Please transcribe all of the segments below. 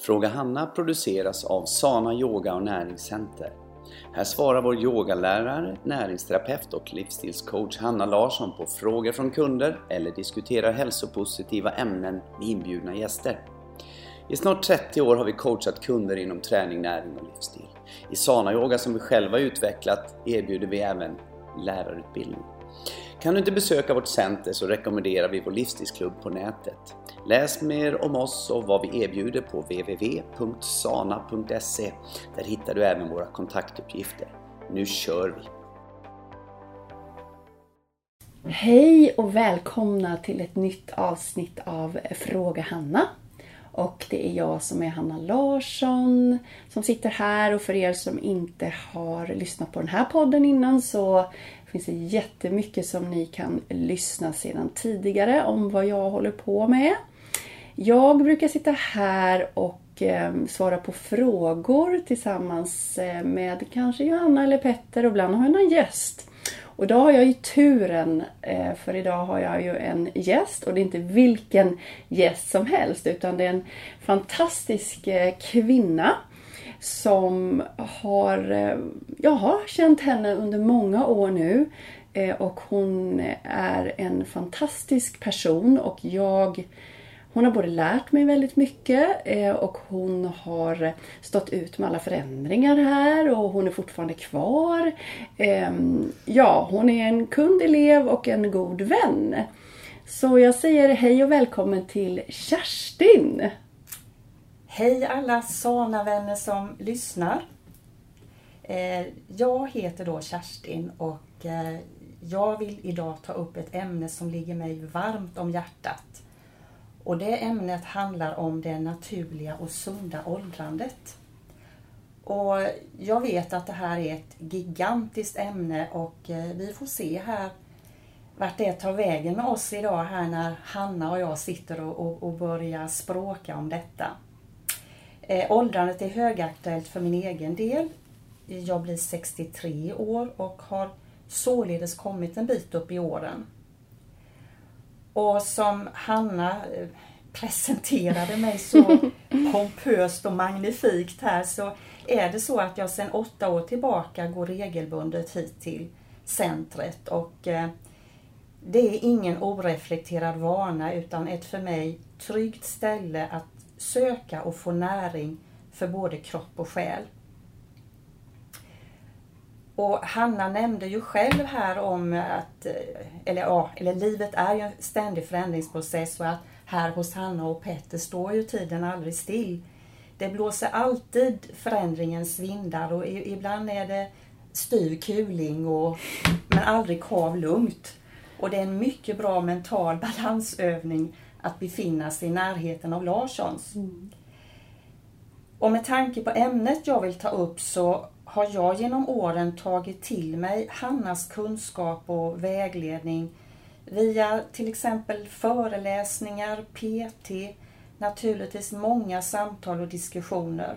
Fråga Hanna produceras av Sana Yoga och Näringscenter. Här svarar vår yogalärare, näringsterapeut och livsstilscoach Hanna Larsson på frågor från kunder eller diskuterar hälsopositiva ämnen med inbjudna gäster. I snart 30 år har vi coachat kunder inom träning, näring och livsstil. I Sana Yoga som vi själva utvecklat erbjuder vi även lärarutbildning. Kan du inte besöka vårt center så rekommenderar vi vår livsstilsklubb på nätet. Läs mer om oss och vad vi erbjuder på www.sana.se. Där hittar du även våra kontaktuppgifter. Nu kör vi! Hej och välkomna till ett nytt avsnitt av Fråga Hanna. Och det är jag som är Hanna Larsson som sitter här och för er som inte har lyssnat på den här podden innan så finns det jättemycket som ni kan lyssna sedan tidigare om vad jag håller på med. Jag brukar sitta här och eh, svara på frågor tillsammans eh, med kanske Johanna eller Petter och ibland har jag någon gäst. Och idag har jag ju turen, eh, för idag har jag ju en gäst och det är inte vilken gäst som helst utan det är en fantastisk kvinna som har, eh, jag har känt henne under många år nu eh, och hon är en fantastisk person och jag hon har både lärt mig väldigt mycket eh, och hon har stått ut med alla förändringar här och hon är fortfarande kvar. Ehm, ja, hon är en kund, elev och en god vän. Så jag säger hej och välkommen till Kerstin! Hej alla Sana-vänner som lyssnar! Eh, jag heter då Kerstin och eh, jag vill idag ta upp ett ämne som ligger mig varmt om hjärtat. Och det ämnet handlar om det naturliga och sunda åldrandet. Och jag vet att det här är ett gigantiskt ämne och eh, vi får se här vart det tar vägen med oss idag här när Hanna och jag sitter och, och, och börjar språka om detta. Eh, åldrandet är högaktuellt för min egen del. Jag blir 63 år och har således kommit en bit upp i åren. Och som Hanna eh, presenterade mig så pompöst och magnifikt här så är det så att jag sedan åtta år tillbaka går regelbundet hit till centret och eh, det är ingen oreflekterad vana utan ett för mig tryggt ställe att söka och få näring för både kropp och själ. Och Hanna nämnde ju själv här om att, eller ja, eller livet är ju en ständig förändringsprocess och att här hos Hanna och Petter står ju tiden aldrig still. Det blåser alltid förändringens vindar och ibland är det styv kuling och, men aldrig kav lugnt. Och det är en mycket bra mental balansövning att befinna sig i närheten av Larssons. Mm. Och med tanke på ämnet jag vill ta upp så har jag genom åren tagit till mig Hannas kunskap och vägledning via till exempel föreläsningar, PT, naturligtvis många samtal och diskussioner.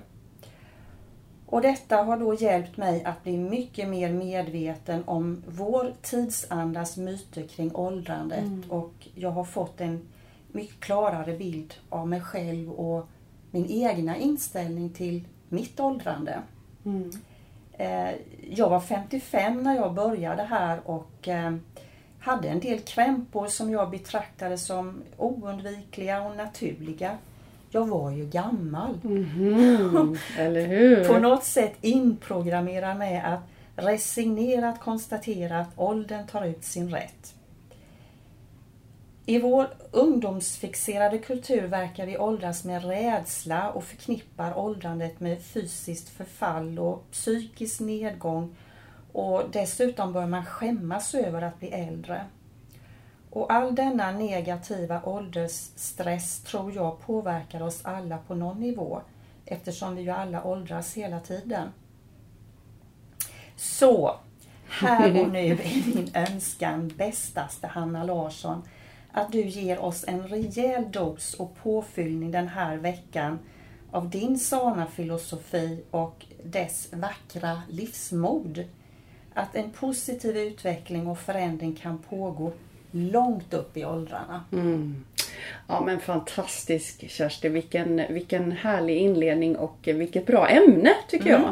Och detta har då hjälpt mig att bli mycket mer medveten om vår tidsandas myter kring åldrandet mm. och jag har fått en mycket klarare bild av mig själv och min egna inställning till mitt åldrande. Mm. Eh, jag var 55 när jag började här och eh, hade en del krämpor som jag betraktade som oundvikliga och naturliga. Jag var ju gammal. Eller hur? På något sätt inprogrammerad med att resignerat konstatera att åldern tar ut sin rätt. I vår ungdomsfixerade kultur verkar vi åldras med rädsla och förknippar åldrandet med fysiskt förfall och psykisk nedgång och dessutom bör man skämmas över att bli äldre. Och all denna negativa åldersstress tror jag påverkar oss alla på någon nivå eftersom vi ju alla åldras hela tiden. Så, här och nu är min önskan bästaste Hanna Larsson att du ger oss en rejäl dos och påfyllning den här veckan av din sana-filosofi och dess vackra livsmod. Att en positiv utveckling och förändring kan pågå långt upp i åldrarna. Mm. Ja men fantastisk Kersti, vilken, vilken härlig inledning och vilket bra ämne tycker mm. jag.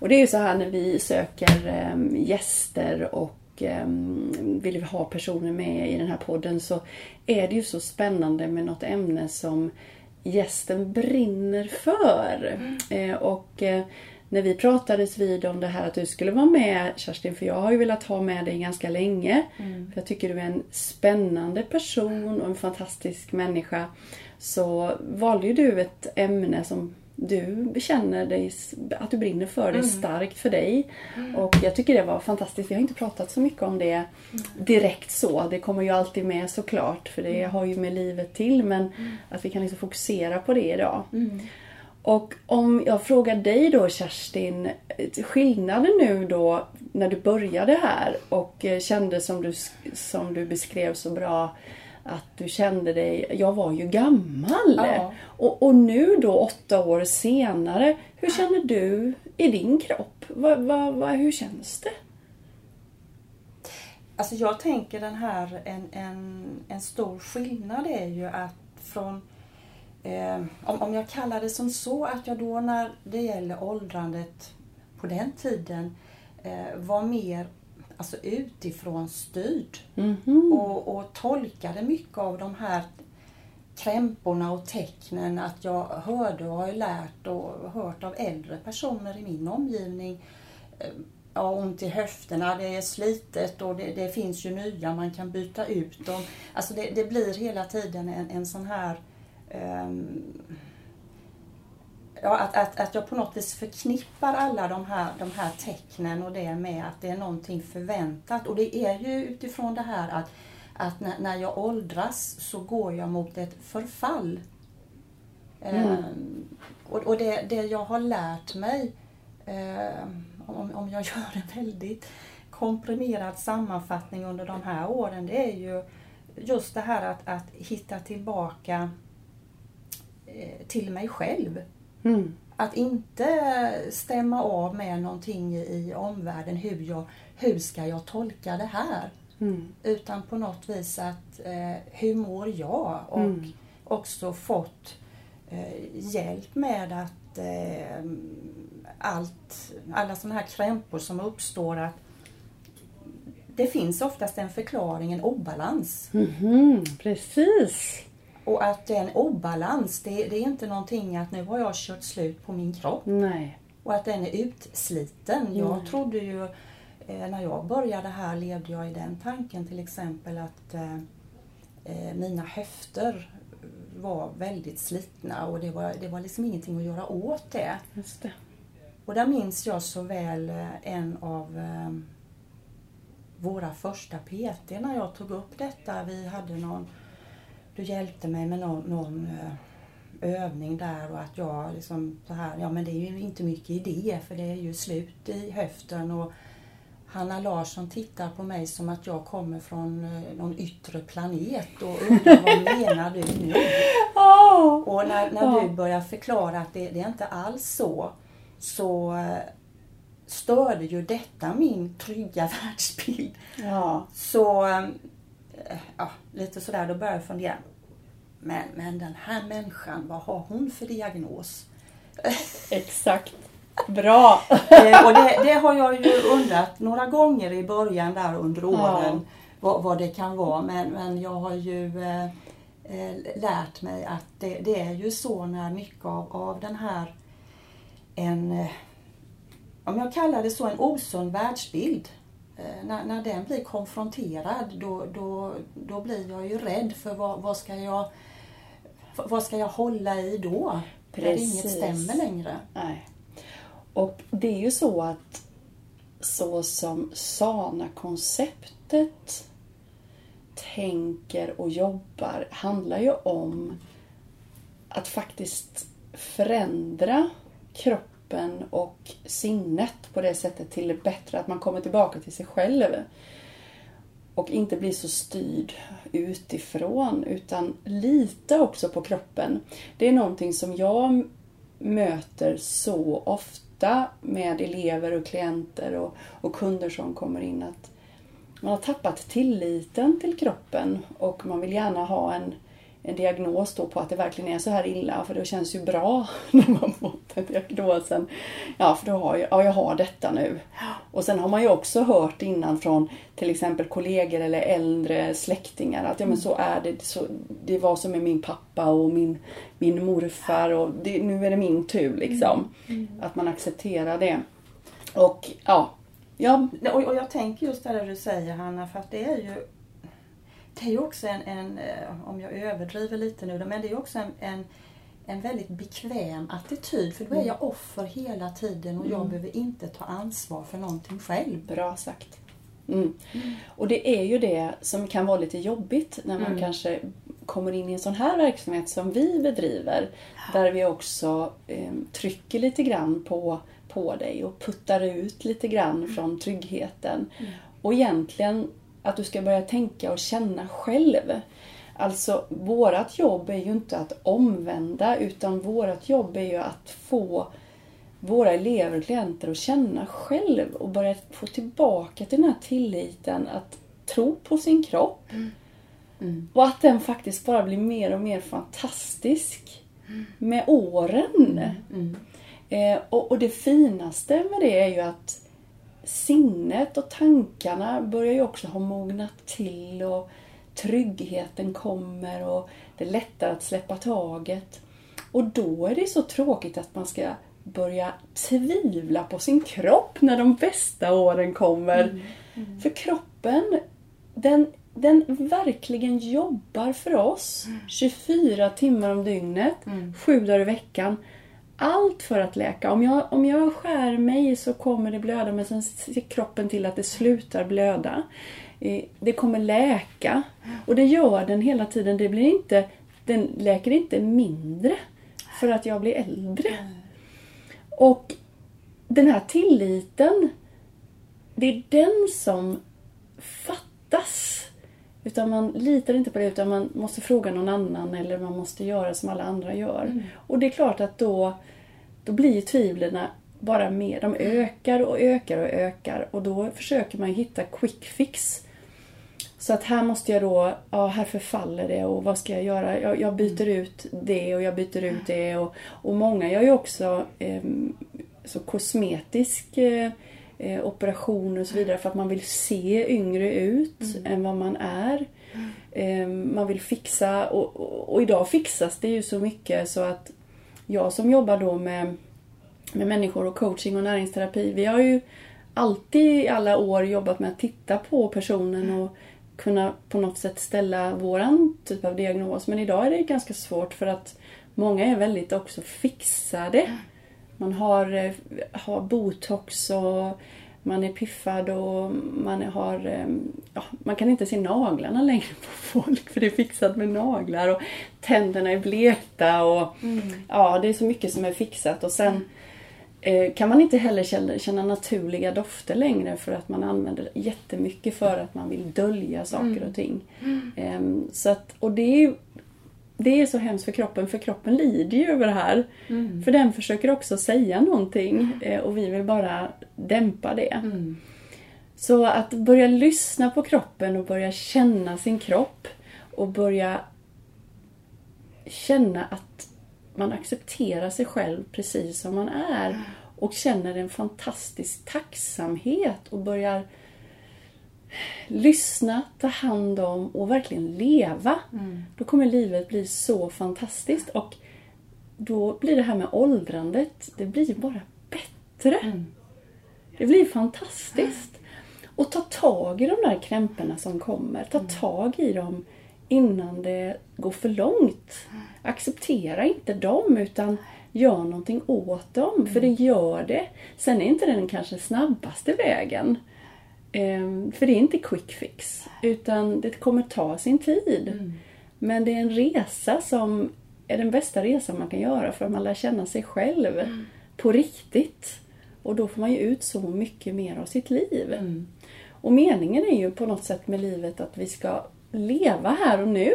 Och det är ju så här när vi söker um, gäster och um, vill ha personer med i den här podden så är det ju så spännande med något ämne som gästen brinner för. Mm. Och eh, när vi pratades vid om det här att du skulle vara med Kerstin, för jag har ju velat ha med dig ganska länge. Mm. För Jag tycker du är en spännande person och en fantastisk människa. Så valde ju du ett ämne som du känner dig, att du brinner för det mm. starkt för dig. Mm. Och jag tycker det var fantastiskt. Vi har inte pratat så mycket om det mm. direkt så. Det kommer ju alltid med såklart för det mm. har ju med livet till. Men mm. att vi kan liksom fokusera på det idag. Och om jag frågar dig då Kerstin, skillnaden nu då när du började här och eh, kände som du, som du beskrev så bra att du kände dig, jag var ju gammal. Ja. Och, och nu då åtta år senare, hur känner du i din kropp? Va, va, va, hur känns det? Alltså jag tänker den här, en, en, en stor skillnad är ju att från eh, om, om jag kallar det som så att jag då när det gäller åldrandet på den tiden eh, var mer alltså utifrån styrd mm -hmm. och, och tolkade mycket av de här krämporna och tecknen att jag hörde och har lärt och hört av äldre personer i min omgivning. Eh, ja, ont i höfterna, det är slitet och det, det finns ju nya, man kan byta ut dem. Alltså det, det blir hela tiden en, en sån här um, ja, att, att, att jag på något vis förknippar alla de här, de här tecknen och det med att det är någonting förväntat. Och det är ju utifrån det här att, att när, när jag åldras så går jag mot ett förfall. Mm. Um, och och det, det jag har lärt mig, um, om, om jag gör en väldigt komprimerad sammanfattning under de här åren, det är ju just det här att, att hitta tillbaka eh, till mig själv. Mm. Att inte stämma av med någonting i omvärlden. Hur, jag, hur ska jag tolka det här? Mm. Utan på något vis att eh, hur mår jag? Och mm. också fått eh, hjälp med att eh, allt, alla sådana här krämpor som uppstår att det finns oftast en förklaring, en obalans. Mm -hmm, precis. Och att det är en obalans, det, det, är inte någonting att nu har jag kört slut på min kropp. Nej. Och att den är utsliten. Nej. Jag trodde ju, eh, när jag började här levde jag i den tanken till exempel att eh, eh, mina höfter var väldigt slitna och det var, det var liksom ingenting att göra åt det. Just det. Och där minns jag så väl eh, en av eh, våra första PT när jag tog upp detta. Vi hade någon du hjälpte mig med någon, någon eh, övning där och att jag liksom så här, ja men det är ju inte mycket idé för det är ju slut i höften och Hanna Larsson tittar på mig som att jag kommer från eh, någon yttre planet och undrar vad menar du nu? Oh, och när, när du börjar förklara att det, det är inte alls så, så eh, störde ju detta min trygga världsbild. Ja. Så ja, lite sådär, då började jag fundera. Men, men den här människan, vad har hon för diagnos? Exakt. Bra! Eh, och det, det, har jag ju undrat några gånger i början där under åren. Ja. Vad, vad, det kan vara. Men, men jag har ju eh, eh, lärt mig att det, det, är ju så när mycket av, av den här en, eh, om jag kallar det så, en osund världsbild Eh, när, när den blir konfronterad då, då, då blir jag ju rädd för vad, vad, ska jag, vad ska jag hålla i då? Precis. När inget stämmer längre. Nej. Och det är ju så att så som SANA-konceptet tänker och jobbar handlar ju om att faktiskt förändra kroppen kroppen och sinnet på det sättet till det bättre. Att man kommer tillbaka till sig själv. Och inte blir så styrd utifrån utan lita också på kroppen. Det är någonting som jag möter så ofta med elever och klienter och, och kunder som kommer in att man har tappat tilliten till kroppen och man vill gärna ha en, en diagnos då på att det verkligen är så här illa. För det känns ju bra när man fått den diagnosen. Ja, för då har jag, ja, jag har detta nu. Och sen har man ju också hört innan från till exempel kollegor eller äldre släktingar att ja men så är det. Så, det var som med min pappa och min, min morfar och det, nu är det min tur liksom. Att man accepterar det. Och ja, ja Och, och jag tänker just det där du säger Hanna, för att det är ju det är ju också en, en eh, om jag överdriver lite nu, men det är också en, en, en väldigt bekväm attityd. För då är jag offer hela tiden och jag behöver inte ta ansvar för någonting själv. Bra sagt. Mm. Och det är ju det som kan vara lite jobbigt när man kanske kommer in i en sån här verksamhet som vi bedriver. Där vi också eh, trycker lite grann på, på dig och puttar ut lite grann från tryggheten. Och egentligen att du ska börja tänka och känna själv. Alltså, vårat jobb är ju inte att omvända utan vårat jobb är ju att få våra elever och klienter att känna själv och börja få tillbaka till den här tilliten att tro på sin kropp. Och att den faktiskt bara blir mer och mer fantastisk med åren. Eh, och, och det finaste med det är ju att sinnet och tankarna börjar ju också ha mognat till och tryggheten kommer och det är lättare att släppa taget. Och då är det så tråkigt att man ska börja tvivla på sin kropp när de bästa åren kommer. För kroppen, den, den verkligen jobbar för oss 24 timmar om dygnet, sju dagar i veckan. Allt för att läka. Om jag, om jag skär mig så kommer det blöda men sen ser kroppen till att det slutar blöda. Eh, det kommer läka. Och det gör den hela tiden. Det blir inte, den läker inte mindre för att jag blir äldre. Och den här tilliten, det är den som fattas. Utan man litar inte på det utan man måste fråga någon annan eller man måste göra som alla andra gör. Och det är klart att då, då blir tvivlen bara mer. De ökar och ökar och ökar och då försöker man hitta quick fix. Så att här måste jag då, ja här förfaller det och vad ska jag göra? Jag, jag byter ut det och jag byter ut det och, och många gör ju också eh, så kosmetisk eh, eh, operationer och så vidare för att man vill se yngre ut än vad man är. Eh, man vill fixa och, och, och idag fixas det ju så mycket så att jag som jobbar då med, med människor och coaching och näringsterapi, vi har ju alltid i alla år jobbat med att titta på personen och kunna på något sätt ställa våran typ av diagnos. Men idag är det ganska svårt för att många är väldigt också fixade. Man har, eh, har botox och man är piffad och man har... eh, Ja, man kan inte se naglarna längre på folk för det är fixat med naglar och tänderna är blekta och ja, det är så mycket som är fixat. Och sen eh, kan man inte heller känna, känna naturliga dofter längre för att man använder jättemycket för att man vill dölja saker och ting. Ehm, så att, och det är ju det är så hemskt för kroppen, för kroppen lider ju över det här. För den försöker också säga någonting eh, och vi vill bara dämpa det. Så att börja lyssna på kroppen och börja känna sin kropp och börja känna att man accepterar sig själv precis som man är och känner en fantastisk tacksamhet och börjar lyssna, ta hand om och verkligen leva. Då kommer livet bli så fantastiskt och då blir det här med åldrandet, det blir bara bättre. Det blir fantastiskt. Och ta tag i de där krämporna som kommer. Ta tag i dem innan det går för långt. Acceptera inte dem utan gör någonting åt dem. För det gör det. Sen är inte den kanske snabbaste vägen. Ehm, För det är inte quick fix. Utan det kommer ta sin tid. Men det är en resa som är den bästa resan man kan göra för att man lär känna sig själv på riktigt. Och då får man ju ut så mycket mer av sitt liv. Och meningen är ju på något sätt med livet att vi ska leva här och nu.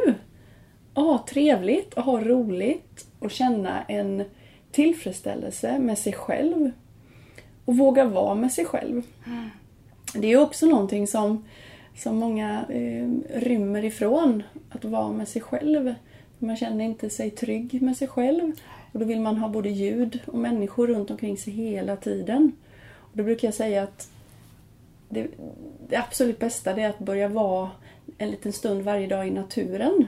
Och ha trevligt och ha roligt och känna en tillfredsställelse med sig själv. Och våga vara med sig själv. Det är också någonting som, som många eh, rymmer ifrån. Att vara med sig själv. Man känner inte sig trygg med sig själv. Och då vill man ha både ljud och människor runt omkring sig hela tiden. Och då brukar jag säga att det, det absolut bästa är att börja vara en liten stund varje dag i naturen.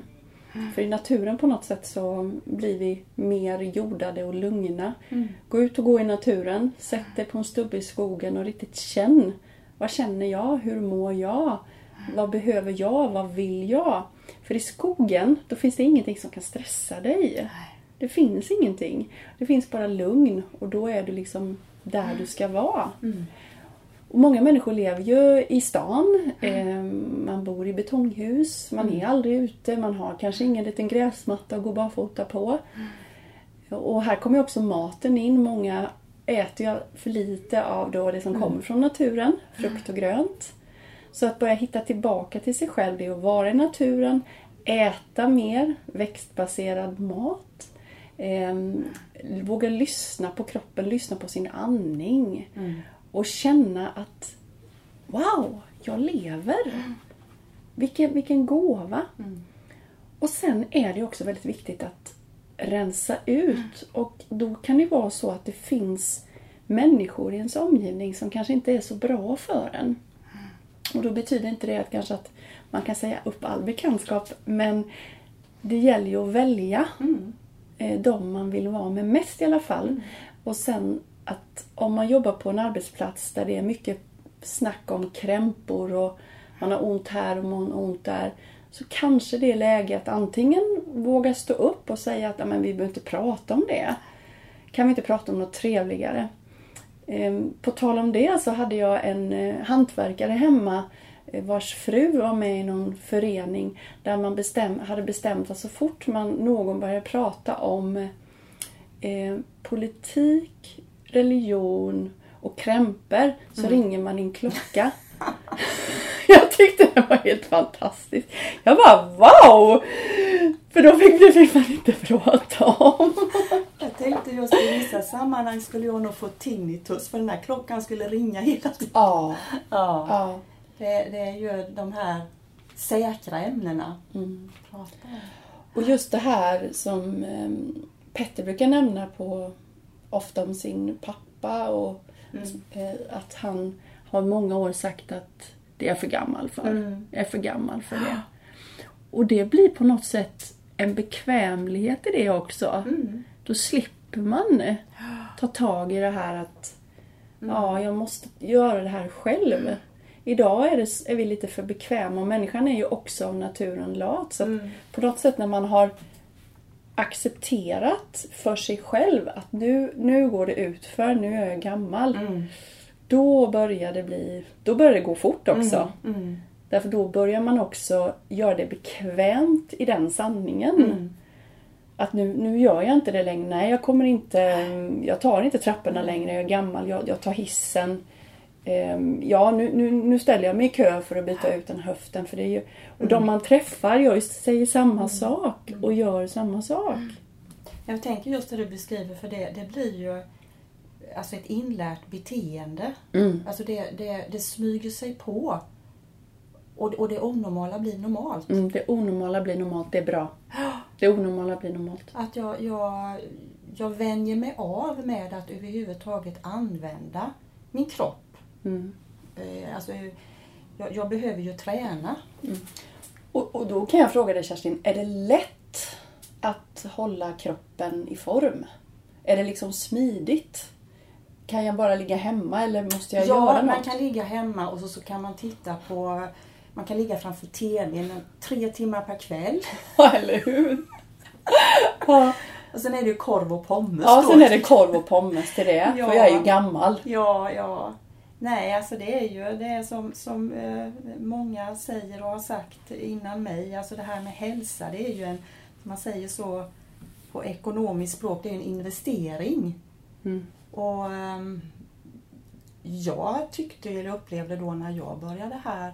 Mm. För i naturen på något sätt så blir vi mer jordade och lugna. Mm. Gå ut och gå i naturen, sätt dig på en stubbe i skogen och riktigt känn. Vad känner jag? Hur mår jag? Vad behöver jag? Vad vill jag? För i skogen, då finns det ingenting som kan stressa dig. Det finns ingenting. Det finns bara lugn och då är du liksom där du ska vara. Mm. Och många människor lever ju i stan. Eh, man bor i betonghus. Man är mm. aldrig ute. Man har kanske ingen liten gräsmatta att gå barfota på. Mm. Och här kommer också maten in. Många äter ju för lite av då det som mm. kommer från naturen. Frukt och grönt. Så att börja hitta tillbaka till sig själv, det är att vara i naturen, äta mer växtbaserad mat. Eh, våga lyssna på kroppen, lyssna på sin andning. Mm. Och känna att Wow, jag lever! Mm. Vilken, vilken gåva! Mm. Och sen är det också väldigt viktigt att rensa ut. Och då kan det vara så att det finns människor i ens omgivning som kanske inte är så bra för en. Och då betyder inte det att kanske att man kan säga upp all bekantskap men det gäller ju att välja mm. Eh, de man vill vara med mest i alla fall. Mm. Och sen att om man jobbar på en arbetsplats där det är mycket snack om krämpor och man har ont här och man har ont där. Så kanske det är läge att antingen våga stå upp och säga att men vi behöver inte prata om det. Kan vi inte prata om något trevligare? Ehm, på tal om det så hade jag en eh, hantverkare hemma eh, vars fru var med i någon förening där man bestäm, hade bestämt att så fort man, någon började prata om eh, politik, religion och krämpor så mm. ringer man in klocka. jag tyckte det var helt fantastiskt. Jag bara wow! För då fick, det fick man inte prata om. Jag tänkte just i vissa sammanhang skulle jag nog få tinnitus för den här klockan skulle ringa hela tiden. Ja. ja. ja. Det, det är ju de här säkra ämnena. Mm. Och just det här som um, Petter brukar nämna på ofta om sin pappa och mm. uh, att han har många år sagt att det är jag för gammal för. Mm. Jag är för gammal för det. Och det blir på något sätt en bekvämlighet i det också. Mm. Då slipper man ta tag i det här att mm. ja, jag måste göra det här själv. Mm. Idag är, det, är vi lite för bekväma och människan är ju också av naturen lat. Så mm. på något sätt när man har accepterat för sig själv att nu, nu går det ut för nu är jag gammal. Mm. Då börjar det bli, då börjar det gå fort också. Mm. mm. Därför då börjar man också göra det bekvämt i den sanningen. Mm. Att nu, nu gör jag inte det längre. Nej, jag kommer inte, jag tar inte trapporna längre. Jag är gammal. Jag, jag tar hissen. Um, ja, nu, nu, nu ställer jag mig i kö för att byta ut den höften. För det är ju, och mm. de man träffar gör, säger samma mm. sak och gör samma sak. Jag tänker just det du beskriver, för det, det blir ju alltså ett inlärt beteende. Mm. Alltså det, det, det smyger sig på. Och, och det onormala blir normalt. Mm, det onormala blir normalt, det är bra. Det onormala blir normalt. Att jag, jag, jag vänjer mig av med att överhuvudtaget använda min kropp. Mm. Eh, alltså, jag, jag, behöver ju träna. Mm. Och, och då kan jag fråga dig Kerstin, är det lätt att hålla kroppen i form? Är det liksom smidigt? Kan jag bara ligga hemma eller måste jag ja, göra något? Ja, man kan ligga hemma och så, så kan man titta på man kan ligga framför TVn tre timmar per kväll. Ja, eller hur? ja. Och sen är det ju korv och pommes Ja, då. sen är det korv och pommes till det. ja. För jag är ju gammal. Ja, ja. Nej, alltså det är ju det är som, som eh, många säger och har sagt innan mig. Alltså det här med hälsa, det är ju en, man säger så på ekonomiskt språk, det är en investering. Mm. Och ehm, jag tyckte, eller upplevde då när jag började här,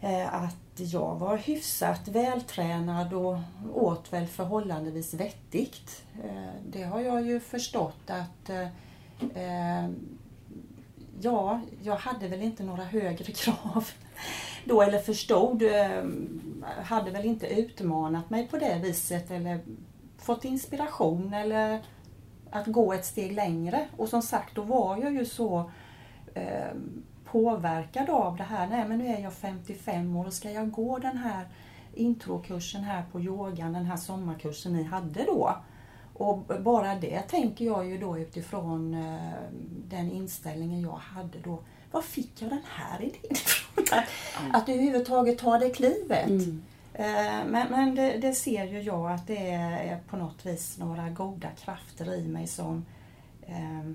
eh, att jag var hyfsat vältränad och åt väl förhållandevis vettigt. Eh, det har jag ju förstått att eh, ehm, ja, jag hade väl inte några högre krav. då eller förstod, ehm, hade väl inte utmanat mig på det viset eller fått inspiration eller att gå ett steg längre. Och som sagt, då var jag ju så eh, påverkad av det här. Nej men nu är jag 55 år och ska jag gå den här introkursen här på yogan, den här sommarkursen ni hade då. Och bara det tänker jag ju då utifrån eh, den inställningen jag hade då. Var fick jag den här idén ifrån? Att, att överhuvudtaget ta det klivet. Mm. Eh, men, men det, det ser ju jag att det är på något vis några goda krafter i mig som eh,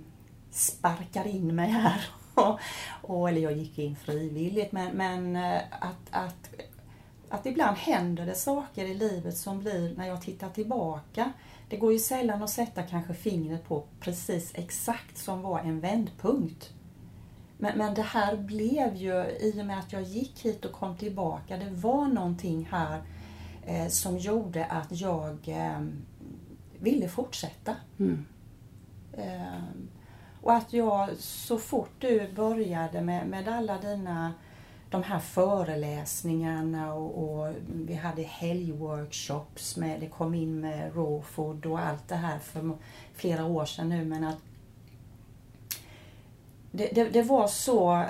sparkar in mig här. Och, och, eller jag gick in frivilligt men, men eh, att, att, att ibland händer det saker i livet som blir, när jag tittar tillbaka, det går ju sällan att sätta kanske fingret på precis exakt som var en vändpunkt. Men, men det här blev ju, i och med att jag gick hit och kom tillbaka, det var någonting här eh, som gjorde att jag eh, ville fortsätta. Mm. Eh, och att jag så fort du började med, med alla dina de här föreläsningarna och, och vi hade helgworkshops med, det kom in med raw food och allt det här för flera år sedan nu men att det, det, det var så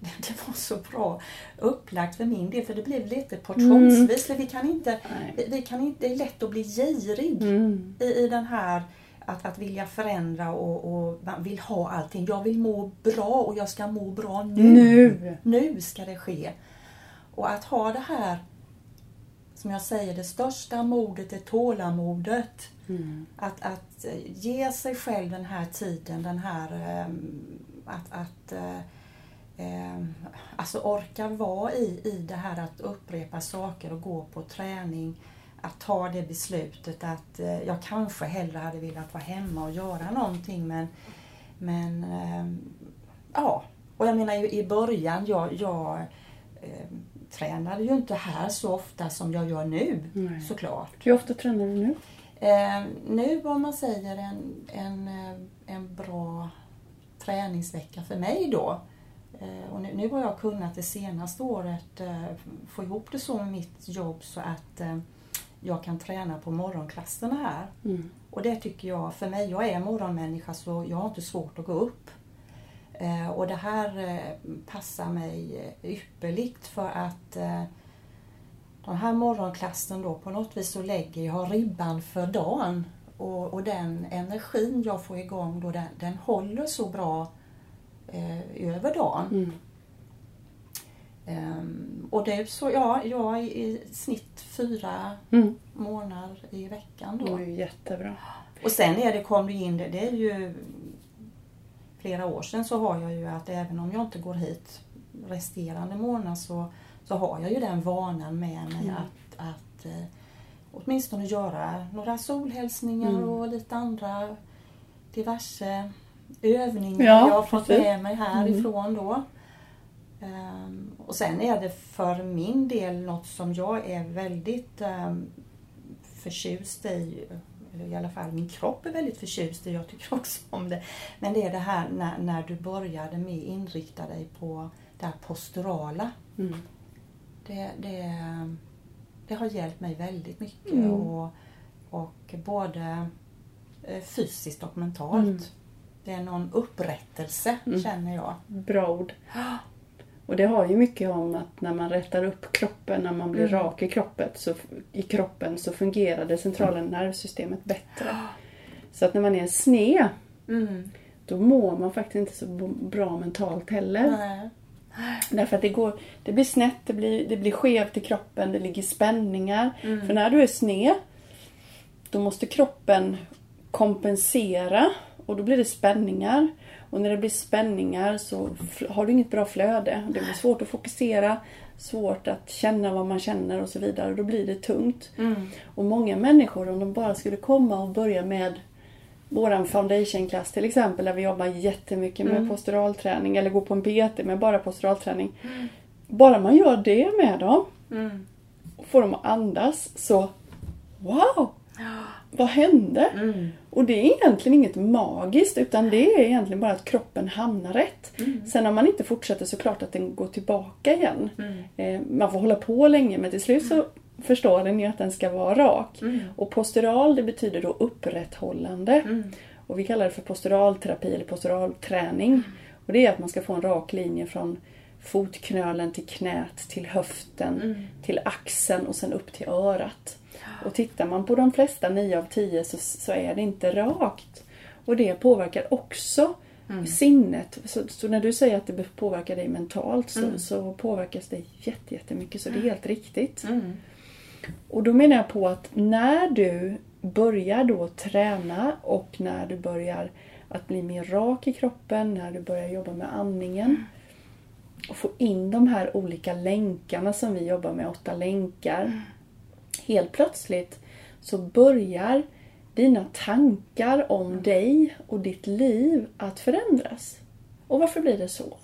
det var så bra upplagt för min del för det blev lite portionsvis. Vi kan inte, vi, vi kan inte, det är lätt att bli girig Mm. i, i den här att, att vilja förändra och, och man vill ha allting. Jag vill må bra och jag ska må bra nu. Nu. Nu ska det ske. Och att ha det här, som jag säger, det största modet är tålamodet. Mm. Att, att ge sig själv den här tiden, den här ehm, att, att eh, ehm, alltså orka vara i, i det här att upprepa saker och gå på träning. Att ta det beslutet att eh, jag kanske hellre hade velat vara hemma och göra någonting men, men ehm, ja. Och jag menar ju i början, jag, jag ehm, tränade ju inte här så ofta som jag gör nu Nej. såklart. Hur ofta tränar du nu? Eh, nu om man säger en, en, eh, en bra träningsvecka för mig då. Eh, och nu, nu har jag kunnat det senaste året eh, få ihop det så med mitt jobb så att eh, jag kan träna på morgonklasserna här. Mm. Och det tycker jag, för mig, jag är morgonmänniska så jag har inte svårt att gå upp. Och det här passar mig ypperligt för att den här morgonklassen då på något vis så lägger jag ribban för dagen. Och, och den energin jag får igång då den, den håller så bra eh, över dagen. Mm. Ehm, och det är så, ja, jag är i snitt fyra Mm. månader i veckan Det då. är ju jättebra. Och sen är det, kom det in, det, det är ju flera år sedan så har jag ju att även om jag inte går hit resterande månad så, så har jag ju den vanan med mig Mm. att, att eh, åtminstone göra några solhälsningar Mm. och lite andra diverse övningar Ja, jag har fått precis. med mig härifrån då. Ehm, och sen är det för min del något som jag är väldigt um, förtjust i, eller i alla fall min kropp är väldigt förtjust i, jag tycker också om det. Men det är det här när, när du började med inrikta dig på det här posturala. Mm. Det, det, det har hjälpt mig väldigt mycket. Mm. Och, och både eh, fysiskt och mentalt. Mm. Det är någon upprättelse Mm. känner jag. Bra ord. Och det har ju mycket om att när man rättar upp kroppen, när man blir Mm. rak i kroppen, så, i kroppen så fungerar det centrala nervsystemet bättre. Så att när man är sned, Mm. då mår man faktiskt inte så bra mentalt heller. Nej. Därför att det, går, det blir snett, det blir, det blir skevt i kroppen, det ligger spänningar. Mm. För när du är sned, då måste kroppen kompensera och då blir det spänningar. Och när det blir spänningar så har du inget bra flöde. Det blir svårt att fokusera, svårt att känna vad man känner och så vidare. Då blir det tungt. Mm. Och många människor, om de bara skulle komma och börja med våran foundationklass till exempel, där vi jobbar jättemycket med Mm. posturalträning, eller gå på en PT med bara posturalträning. Bara man gör det med dem Mm. och får dem att andas så wow! vad hände? Mm. Och det är egentligen inget magiskt utan det är egentligen bara att kroppen hamnar rätt. Mm. Sen om man inte fortsätter så klart att den går tillbaka igen. Mm. Eh, man får hålla på länge men till slut så förstår den ju att den ska vara rak. Mm. Och postural det betyder då upprätthållande. Mm. Och vi kallar det för posturalterapi eller posturalträning. Och det är att man ska få en rak linje från fotknölen till knät, till höften, Mm. till axeln och sen upp till örat. Och tittar man på de flesta 9 av 10 så, så är det inte rakt. Och det påverkar också Mm. sinnet. Så, så när du säger att det påverkar dig mentalt så, Mm. så påverkas det jätte- jättemycket. Så det är helt riktigt. Mm. Och då menar jag på att när du börjar då träna och när du börjar att bli mer rak i kroppen, när du börjar jobba med andningen och få in de här olika länkarna som vi jobbar med, åtta länkar. Helt plötsligt så börjar dina tankar om dig och ditt liv att förändras. Och varför blir det så?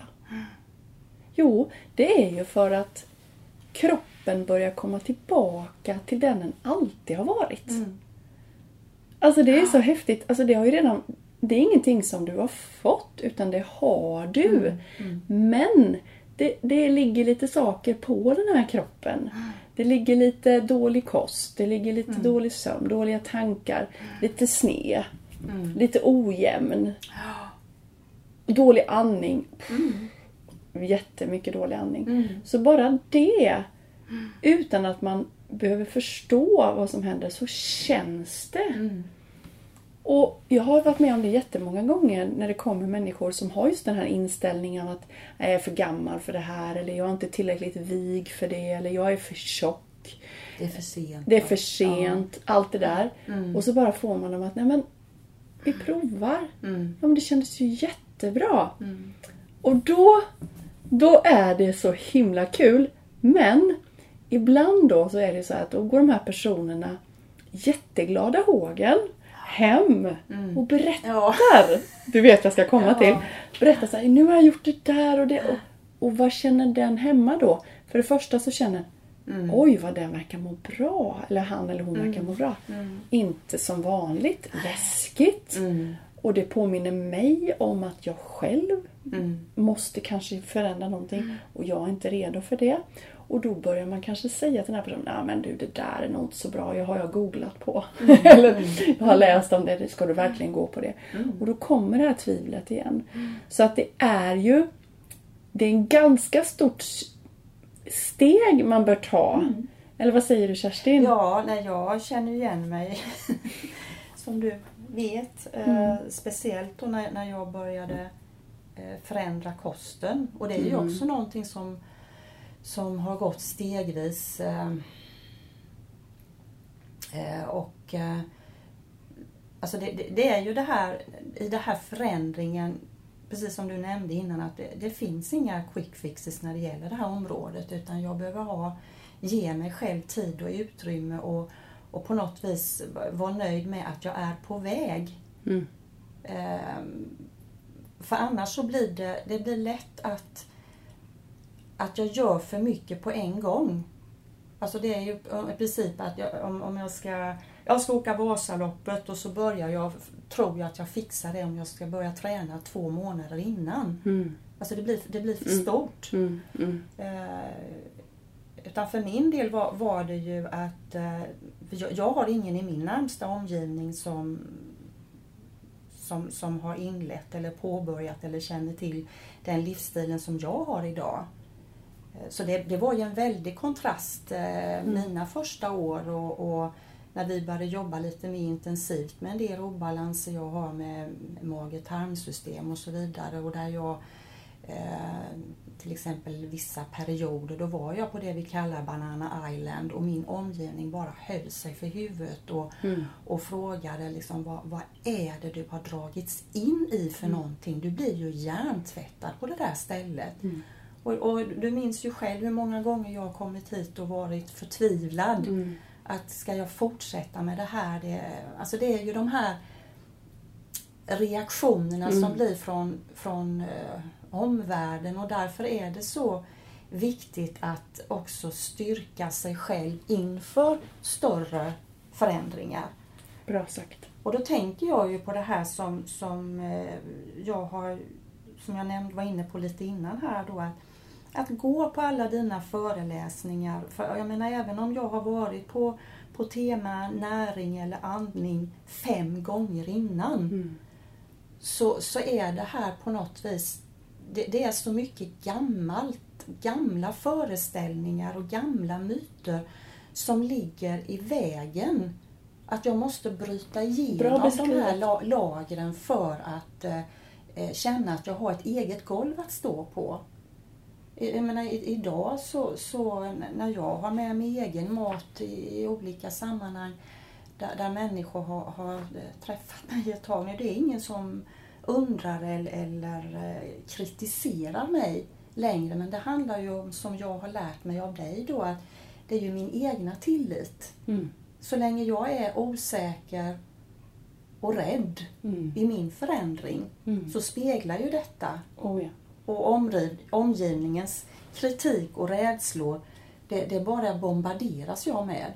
Jo, det är ju för att kroppen börjar komma tillbaka till den den alltid har varit. Mm. Alltså det är så häftigt. Alltså det har ju redan... Det är ingenting som du har fått utan det har du. Mm. Men det, det ligger lite saker på den här kroppen. Det ligger lite dålig kost, det ligger lite dålig sömn, dåliga tankar, lite sned, Mm. lite ojämn. Dålig andning. Jättemycket dålig andning. Mm. Så bara det, utan att man behöver förstå vad som händer, så känns det. Mm. Och jag har varit med om det jättemånga gånger när det kommer människor som har just den här inställningen att jag är för gammal för det här eller jag är inte tillräckligt vig för det eller jag är för tjock. Det är för sent. Det är för sent, allt det där. Mm. Och så bara får man dem att, nej men vi provar. Mm. Ja men det kändes ju jättebra. Mm. Och då, då är det så himla kul. Men ibland då så är det så att då går de här personerna jätteglada hågen hem och berättar. Ja. Du vet vad jag ska komma Ja. till. Berättar så här, nu har jag gjort det där och det. Och, och vad känner den hemma då? För det första så känner Mm. Oj vad den verkar må bra. Eller han eller hon verkar må bra. Mm. Inte som vanligt. Läskigt. Mm. Och det påminner mig om att jag själv Mm. måste kanske förändra någonting och jag är inte redo för det. Och då börjar man kanske säga till den här personen, nej men du det där är nog inte så bra, jag har jag googlat på. Eller jag har läst om det, ska du verkligen gå på det? Och då kommer det här tvivlet igen. Så att det är ju, det är en ganska stort steg man bör ta. Eller vad säger du Kerstin? Ja, nej, jag känner igen mig. Som du vet. Eh, speciellt då när, när jag började eh, förändra kosten. Och det är ju Mm. också någonting som, som har gått stegvis. Eh, och Alltså det, det, det är ju det här, i den här förändringen, precis som du nämnde innan, att det, det finns inga quick fixes när det gäller det här området. Utan jag behöver ha, ge mig själv tid och utrymme och, och på något vis vara nöjd med att jag är på väg. Mm. Ehm, för annars så blir det, det blir lätt att, att jag gör för mycket på en gång. Alltså det är ju i princip att jag, om, om jag ska jag ska åka Vasaloppet och så börjar jag, tror jag att jag fixar det om jag ska börja träna två månader innan. Mm. Alltså det blir, det blir för Mm. stort. Mm. Mm. Eh, utan för min del var, var det ju att eh, jag, jag har ingen i min närmsta omgivning som, som, som har inlett eller påbörjat eller känner till den livsstilen som jag har idag. Eh, Så det, det var ju en väldig kontrast eh, mina första år och, och när vi började jobba lite mer intensivt med en del obalanser jag har med mage-tarmsystem och så vidare och där jag eh, till exempel vissa perioder då var jag på det vi kallar Banana Island och min omgivning bara höll sig för huvudet och, Mm. och frågade liksom vad, vad är det du har dragits in i för någonting? Du blir ju hjärntvättad på det där stället. Mm. Och, och du minns ju själv hur många gånger jag har kommit hit och varit förtvivlad. Mm. Att ska jag fortsätta med det här? Det, alltså det är ju de här reaktionerna som Mm. blir från, från eh, omvärlden och därför är det så viktigt att också styrka sig själv inför större förändringar. Bra sagt. Och då tänker jag ju på det här som, som eh, jag har, som jag nämnde, var inne på lite innan här då. Att, att gå på alla dina föreläsningar. För jag menar även om jag har varit på, på tema näring eller andning fem gånger innan. Mm. Så, så är det här på något vis, det, det är så mycket gammalt, gamla föreställningar och gamla myter som ligger i vägen. Att jag måste bryta igenom de här la- lagren för att eh, eh, känna att jag har ett eget golv att stå på. Jag menar, idag så, så när jag har med mig egen mat i, i olika sammanhang där, där människor har, har eh, träffat mig ett tag nu, det är ingen som undrar eller, eller eh, kritiserar mig längre. Men det handlar ju om, som jag har lärt mig av dig då, att det är ju min egna tillit. Mm. Så länge jag är osäker och rädd Mm. i min förändring Mm. så speglar ju detta Oh, ja. och omriv, omgivningens kritik och rädslor, det, det bara bombarderas jag med.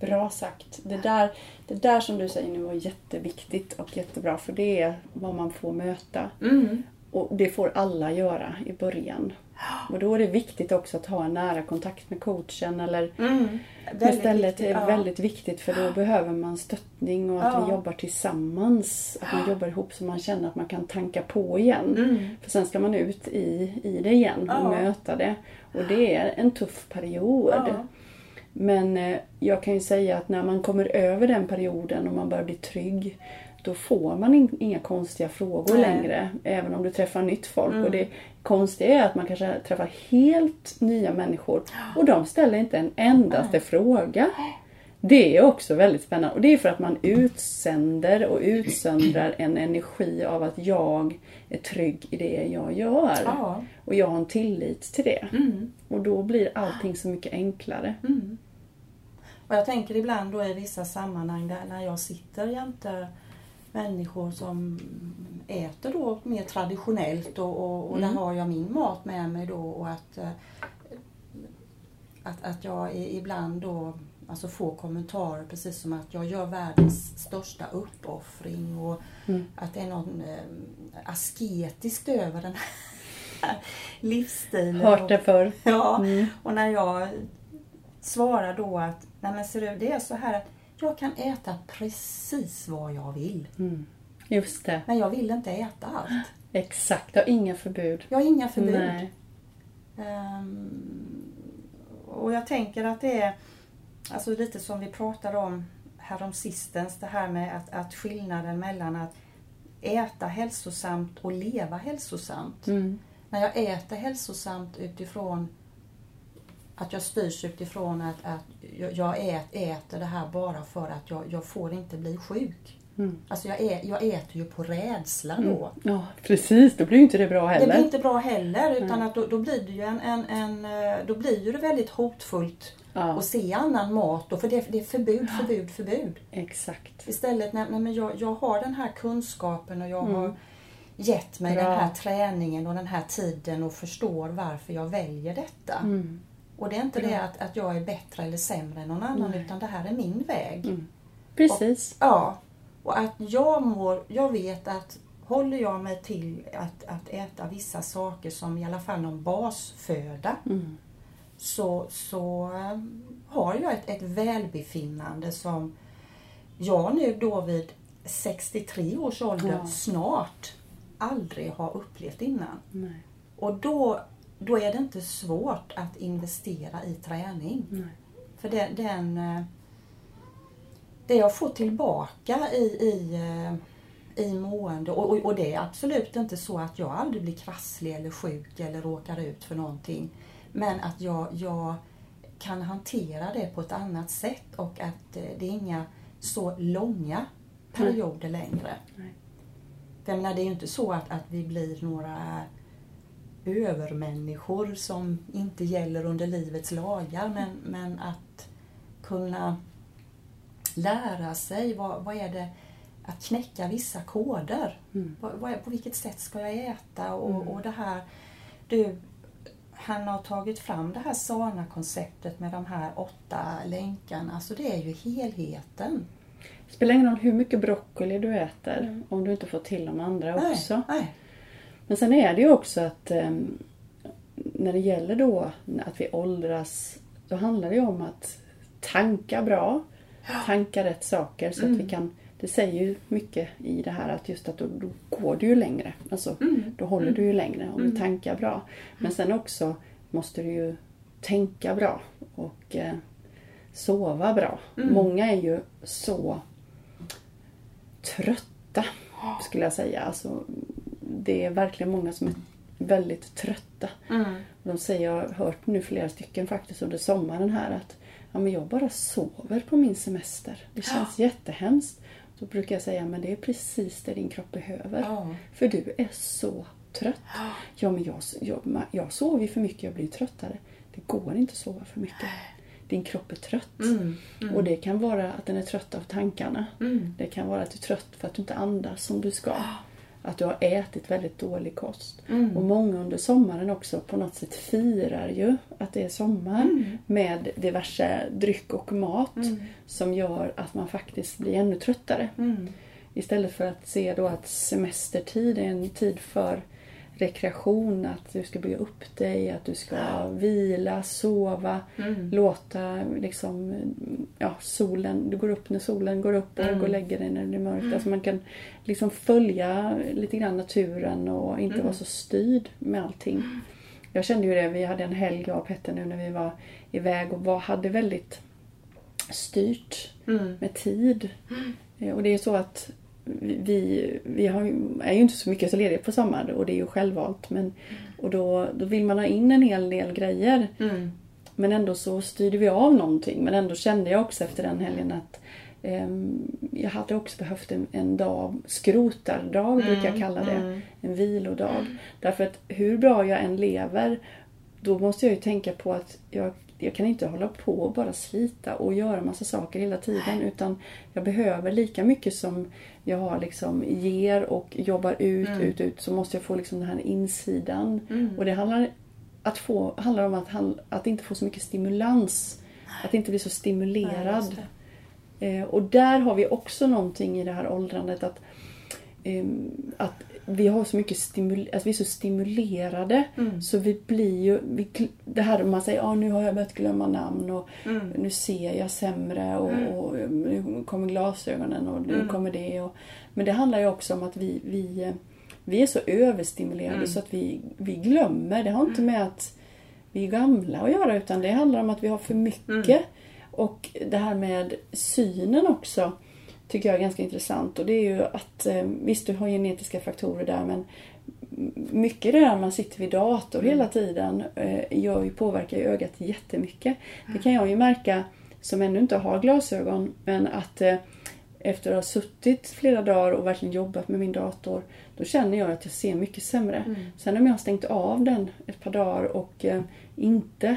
Mm. Bra sagt. Det där, det där som du säger nu var jätteviktigt och jättebra för det är vad man får möta. Och det får alla göra i början. Och då är det viktigt också att ha en nära kontakt med coachen eller Mm. Men istället är ja. väldigt viktigt för då behöver man stöttning och att Ja. vi jobbar tillsammans. Att man jobbar ihop så man känner att man kan tanka på igen. För sen ska man ut i, i det igen och Mm. Ja. möta det. Och det är en tuff period. Men eh, jag kan ju säga att när man kommer över den perioden och man börjar bli trygg då får man in, inga konstiga frågor Nej. längre. Även om du träffar nytt folk. Och det konstiga är att man kanske träffar helt nya människor och de ställer inte en endaste fråga. Det är också väldigt spännande. Och det är för att man utsänder och utsöndrar en energi av att jag är trygg i det jag gör. Ja. Och jag har en tillit till det. Mm. Och då blir allting så mycket enklare. Och jag tänker ibland då i vissa sammanhang där när jag sitter jämte människor som äter då mer traditionellt och, och, och där har jag min mat med mig då och att, eh, att, att jag ibland då alltså får kommentarer precis som att jag gör världens största uppoffring och att det är något eh, asketiskt över den här livsstilen. Hört det förr. Ja, och när jag svarar då att Nej men ser du, det är så här att jag kan äta precis vad jag vill. Just det. Men jag vill inte äta allt. Exakt. Jag har inga förbud. Jag har inga förbud. Nej. Ehm, och jag tänker att det är alltså lite som vi pratade om härom sistens, det här med att, att skillnaden mellan att äta hälsosamt och leva hälsosamt. Mm. När jag äter hälsosamt utifrån att jag styrs utifrån att, att jag, jag ät, äter det här bara för att jag, jag får inte bli sjuk. Mm. Alltså jag, ä, jag äter ju på rädsla då. Ja, precis. Då blir ju inte det bra Det heller. blir inte bra heller utan att då, då blir det ju en, en, en, eh, då blir ju det väldigt hotfullt Ja. att se annan mat då, för det, det är förbud, förbud, förbud. Exakt. Istället, nej, nej, men jag, jag har den här kunskapen och jag har gett mig Mm. Bra. den här träningen och den här tiden och förstår varför jag väljer detta. Mm. Och det är inte det att, att jag är bättre eller sämre än någon annan utan det här är min väg. Mm. Precis. Ja, och att jag mår, jag vet att håller jag mig till att, att äta vissa saker som i alla fall någon basföda Mm. så, så eh, har jag ett, ett välbefinnande som jag nu då vid 63 års ålder Ja. snart aldrig har upplevt innan. Nej. Och då, då är det inte svårt att investera i träning. Nej. För den, den eh, det jag får tillbaka i, i, eh, i mående och, och, och det är absolut inte så att jag aldrig blir krasslig eller sjuk eller råkar ut för någonting. Men att jag, jag kan hantera det på ett annat sätt och att eh, det är inga så långa perioder längre. Nej. För jag menar, det är ju inte så att, att vi blir några övermänniskor som inte gäller under livets lagar men, men att kunna lära sig vad, vad är det att knäcka vissa koder. Mm. Vad, vad på vilket sätt ska jag äta och, och det här du, han har tagit fram det här SANA-konceptet med de här åtta länkarna. Alltså det är ju helheten. Det spelar ingen roll hur mycket broccoli du äter Mm. om du inte får till de andra Nej, också. nej. Men sen är det ju också att ehm, när det gäller då att vi åldras, då handlar det ju om att tanka bra, tanka rätt saker så att vi kan det säger ju mycket i det här att just att då, då går du ju längre. Alltså, Då håller du ju längre om du tankar bra. Men sen också måste du ju tänka bra och eh, sova bra. Många är ju så trötta skulle jag säga. Alltså, det är verkligen många som är väldigt trötta. Mm. De säger, jag har hört nu flera stycken faktiskt under sommaren här att ja, men jag bara sover på min semester. Det känns jättehemskt. Då brukar jag säga, men det är precis det din kropp behöver. Ja. För du är så trött. Ja, men jag, jag, jag sover ju för mycket, jag blir tröttare. Det går inte att sova för mycket. Din kropp är trött. Mm. Och det kan vara att den är trött av tankarna. Mm. Det kan vara att du är trött för att du inte andas som du ska. Att du har ätit väldigt dålig kost. Mm. Och många under sommaren också på något sätt firar ju att det är sommar Mm. med diverse dryck och mat som gör att man faktiskt blir ännu tröttare. Mm. Istället för att se då att semestertid är en tid för rekreation, att du ska bygga upp dig, att du ska vila, sova, Mm. låta liksom, ja, solen, du går upp när solen går upp och Mm. går och lägger dig när det blir mörkt. Alltså man kan liksom följa lite grann naturen och inte Mm. vara så styrd med allting. Jag kände ju det, vi hade en helg jag och Petter nu när vi var iväg och var, hade väldigt styrt Mm. med tid. Eh, Och det är så att vi, vi har, är ju inte så mycket så lediga på sommaren och det är ju självvalt. Men, och då, då vill man ha in en hel del grejer. Mm. Men ändå så styrde vi av någonting. Men ändå kände jag också efter den helgen att ehm, jag hade också behövt en, en dag, skrotardag brukar jag kalla det. mm. En vilodag. Därför att hur bra jag än lever då måste jag ju tänka på att jag, jag kan inte hålla på och bara slita och göra massa saker hela tiden. Utan jag behöver lika mycket som jag har liksom ger och jobbar ut, ut, ut. Så måste jag få liksom den här insidan. Och det handlar, att få, handlar om att, att inte få så mycket stimulans. Att inte bli så Ja, stimulerad. det. Eh, och där har vi också någonting i det här åldrandet att, ehm, att vi har så mycket stimul- alltså vi är så stimulerade Mm. så vi blir ju, vi, det här man säger ah, nu har jag börjat glömma namn och Mm. nu ser jag sämre och, och nu kommer glasögonen och nu Mm. kommer det. Och, men det handlar ju också om att vi, vi, vi är så överstimulerade Mm. så att vi, vi glömmer. Det har inte med att vi är gamla att göra utan det handlar om att vi har för mycket. Mm. Och det här med synen också tycker jag är ganska intressant. Och det är ju att eh, visst du har genetiska faktorer där men mycket det där man sitter vid dator Mm. hela tiden eh, gör ju, påverkar ju ögat jättemycket. Det kan jag ju märka som ännu inte har glasögon men att eh, efter att ha suttit flera dagar och verkligen jobbat med min dator då känner jag att jag ser mycket sämre. Mm. Sen om jag har stängt av den ett par dagar och eh, inte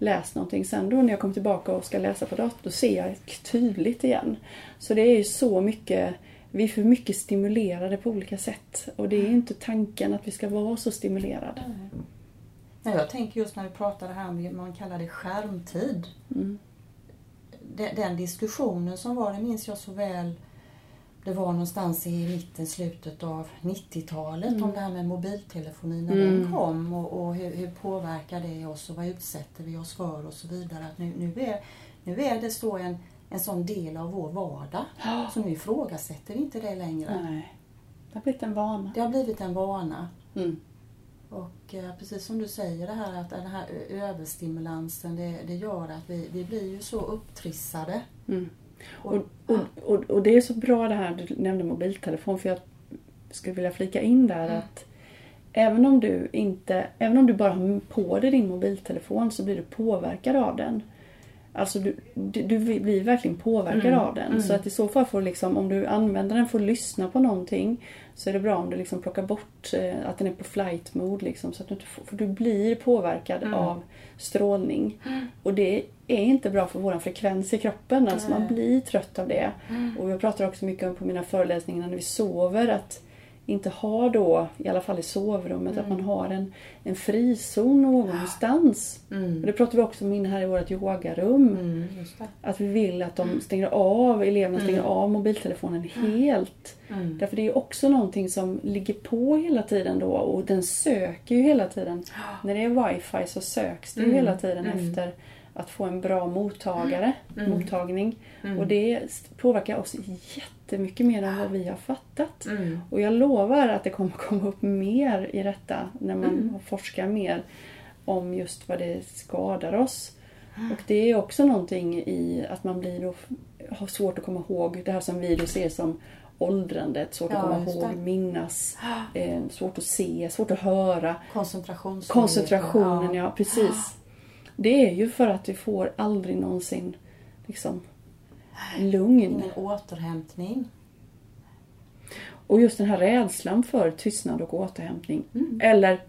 läst någonting. Sen då när jag kommer tillbaka och ska läsa på datorn då ser jag tydligt igen. Så det är ju så mycket vi är för mycket stimulerade på olika sätt. Och det är inte tanken att vi ska vara så stimulerade. Ja, jag tänker just när vi pratar det här om man kallar det skärmtid. Mm. Den, den diskussionen som var, det minns jag så väl. Det var någonstans i mitten, slutet av 90-talet om det här med mobiltelefoni när Mm. den kom och, och hur, hur påverkar det oss och vad utsätter vi oss för och så vidare. Att nu, nu, är, nu är det så en, en sån del av vår vardag. Så nu ifrågasätter vi inte det längre. Nej. Det har blivit en vana. Det har blivit en vana. Mm. Och eh, precis som du säger det här att den här överstimulansen det, det gör att vi, vi blir ju så upptrissade. Mm. Och, Och, och, och, det är så bra det här du nämnde mobiltelefon för jag skulle vilja flika in där att även om du inte, även om du bara har på dig din mobiltelefon så blir du påverkad av den. Alltså du, du, du blir verkligen påverkad Mm, av den. mm. Så att i så fall får liksom, om du använder den för att lyssna på någonting så är det bra om du liksom plockar bort eh, att den är på flight mode liksom, så att du inte får, för du blir påverkad Mm. av strålning. Och det är inte bra för vår frekvens i kroppen. Alltså man blir trött av det. Och jag pratar också mycket om på mina föreläsningar när vi sover att inte har då, i alla fall i sovrummet, att man har en, en frizon någonstans. Mm. Och det pratar vi också om inne här i vårt yogarum. Mm. Att vi vill att de stänger av, eleverna stänger av mobiltelefonen helt. Mm. Därför det är också någonting som ligger på hela tiden då och den söker ju hela tiden. När det är wifi så söks det ju Mm. hela tiden Mm. efter att få en bra mottagare, Mm. mottagning. Mm. Och det påverkar oss jättemycket mer än vad vi har fattat. Mm. Och jag lovar att det kommer komma upp mer i detta när man Mm. forskar mer om just vad det skadar oss. Och det är också någonting i att man blir då, har svårt att komma ihåg det här som vi då ser som åldrandet, svårt att Ja, komma just ihåg, det. minnas, eh, svårt att se, svårt att höra. Koncentrationsförmåga. Koncentrationen, ja precis. Det är ju för att vi får aldrig någonsin liksom lugn. Ingen återhämtning. Och just den här rädslan för tystnad och återhämtning. Mm. Eller,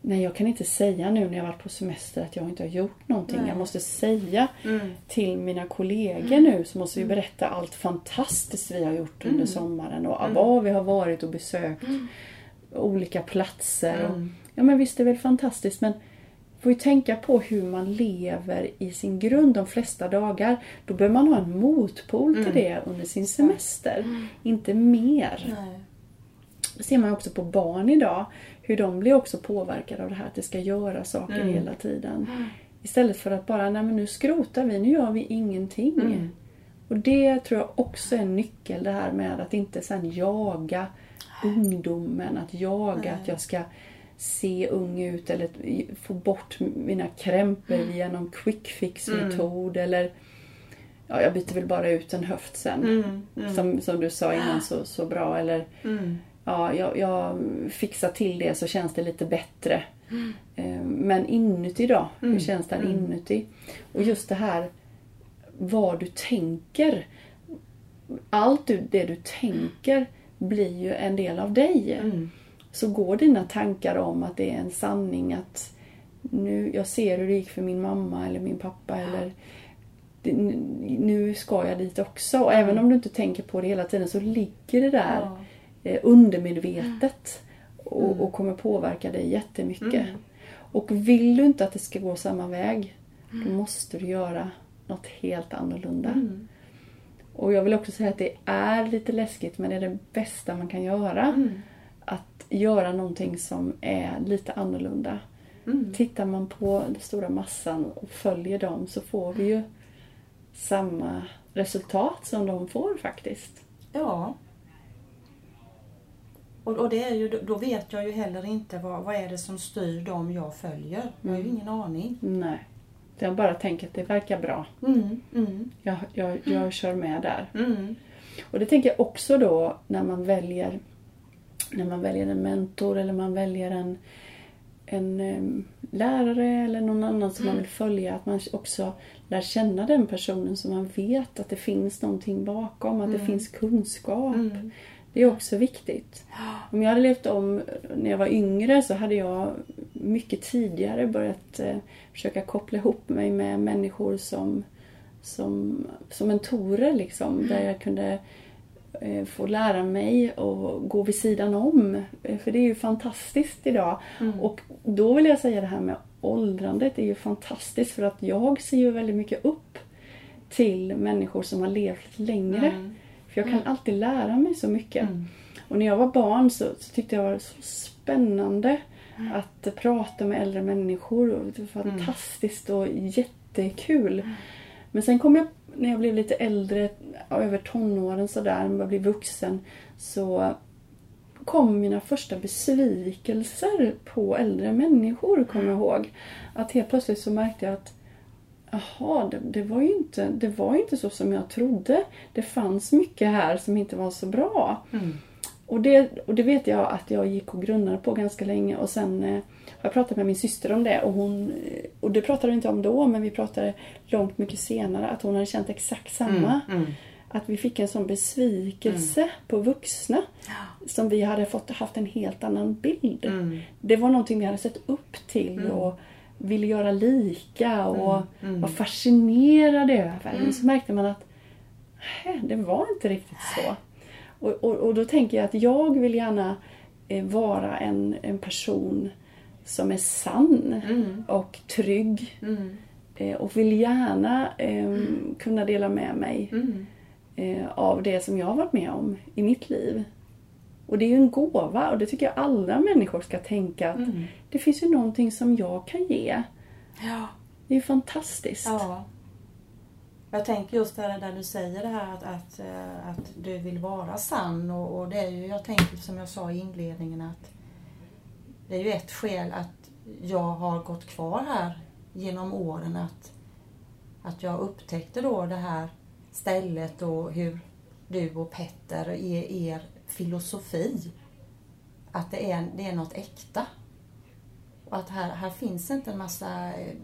nej jag kan inte säga nu när jag varit på semester att jag inte har gjort någonting. Nej. Jag måste säga Mm. till mina kollegor nu så måste vi berätta allt fantastiskt vi har gjort under Mm. sommaren och var vi har varit och besökt olika platser. Och, Mm. ja men visst det är väl fantastiskt men får ju tänka på hur man lever i sin grund de flesta dagar. Då behöver man ha en motpol till Mm. det under sin semester. Inte mer. Nej. Det ser man också på barn idag. Hur de blir också påverkade av det här att det ska göra saker Mm. hela tiden. Istället för att bara, nej men nu skrotar vi, nu gör vi ingenting. Mm. Och det tror jag också är en nyckel det här med att inte sen jaga ungdomen. Att jaga att jag ska se ung ut eller få bort mina krämpor via någon quick fix metod eller ja, jag byter väl bara ut en höft sen. Mm. Mm. Som, som du sa innan så, så bra. Eller Mm. ja, jag, jag fixar till det så känns det lite bättre. Eh, Men inuti då? Hur Mm. känns Mm. inuti? Och just det här vad du tänker. Allt du, det du tänker blir ju en del av dig. Mm. Så går dina tankar om att det är en sanning att nu, jag ser hur det gick för min mamma eller min pappa eller det- nu ska jag dit också. Och även om du inte tänker på det hela tiden så ligger det där Ja. eh, undermedvetet och, Mm. och kommer påverka dig jättemycket. Mm. Och vill du inte att det ska gå samma väg, då måste du göra något helt annorlunda. Mm. Och jag vill också säga att det är lite läskigt men det är det bästa man kan göra. Mm. Göra någonting som är lite annorlunda. Mm. Tittar man på den stora massan och följer dem så får vi ju samma resultat som de får faktiskt. Ja. Och, och det är ju, då vet jag ju heller inte vad, vad är det som styr dem jag följer. Jag har ju ingen aning. Nej. Jag bara tänker att det verkar bra. Mm. Mm. Jag, jag, jag kör med där. Mm. Och det tänker jag också då när man väljer när man väljer en mentor eller man väljer en, en lärare eller någon annan som man vill följa. Att man också lär känna den personen så man vet att det finns någonting bakom, att det finns kunskap. Mm. Det är också viktigt. Om jag hade levt om när jag var yngre så hade jag mycket tidigare börjat eh, försöka koppla ihop mig med människor som, som, som mentorer. Liksom, där jag kunde få lära mig och gå vid sidan om. Eh, För det är ju fantastiskt idag. Och då vill jag säga det här med åldrandet är ju fantastiskt för att jag ser ju väldigt mycket upp till människor som har levt längre. Mm. För jag kan alltid lära mig så mycket. Mm. Och när jag var barn så, så tyckte jag det var så spännande att prata med äldre människor. Och det var fantastiskt och jättekul. Men sen kom jag, när jag blev lite äldre, över tonåren sådär, när jag blev vuxen, så kom mina första besvikelser på äldre människor, kommer jag ihåg. Att helt plötsligt så märkte jag att Jaha, det, det, var ju inte, det var ju inte så som jag trodde. Det fanns mycket här som inte var så bra. Mm. Och det, och det vet jag att jag gick och grunnade på ganska länge och sen eh, har jag pratat med min syster om det och hon, eh, och det pratade vi inte om då men vi pratade långt mycket senare att hon hade känt exakt samma. Mm. Mm. Att vi fick en sån besvikelse på vuxna som vi hade fått haft en helt annan bild. Mm. Det var någonting vi hade sett upp till och ville göra lika och Mm. var fascinerade över. Men så märkte man att "Hä, det var inte riktigt så. Och, och, och då tänker jag att jag vill gärna eh, vara en, en person som är sann Mm. och trygg. Mm. Eh, och vill gärna eh, kunna dela med mig Mm. eh, av det som jag har varit med om i mitt liv. Och det är ju en gåva och det tycker jag alla människor ska tänka att Mm. det finns ju någonting som jag kan ge. Ja. Det är ju fantastiskt. Ja. Jag tänker just det där du säger det här att, att, eh, att du vill vara sann och, och det är ju, jag tänker som jag sa i inledningen att det är ju ett skäl att jag har gått kvar här genom åren att, att jag upptäckte då det här stället och hur du och Petter, er, er filosofi, att det är, det är något äkta. Och att här, här finns inte en massa eh,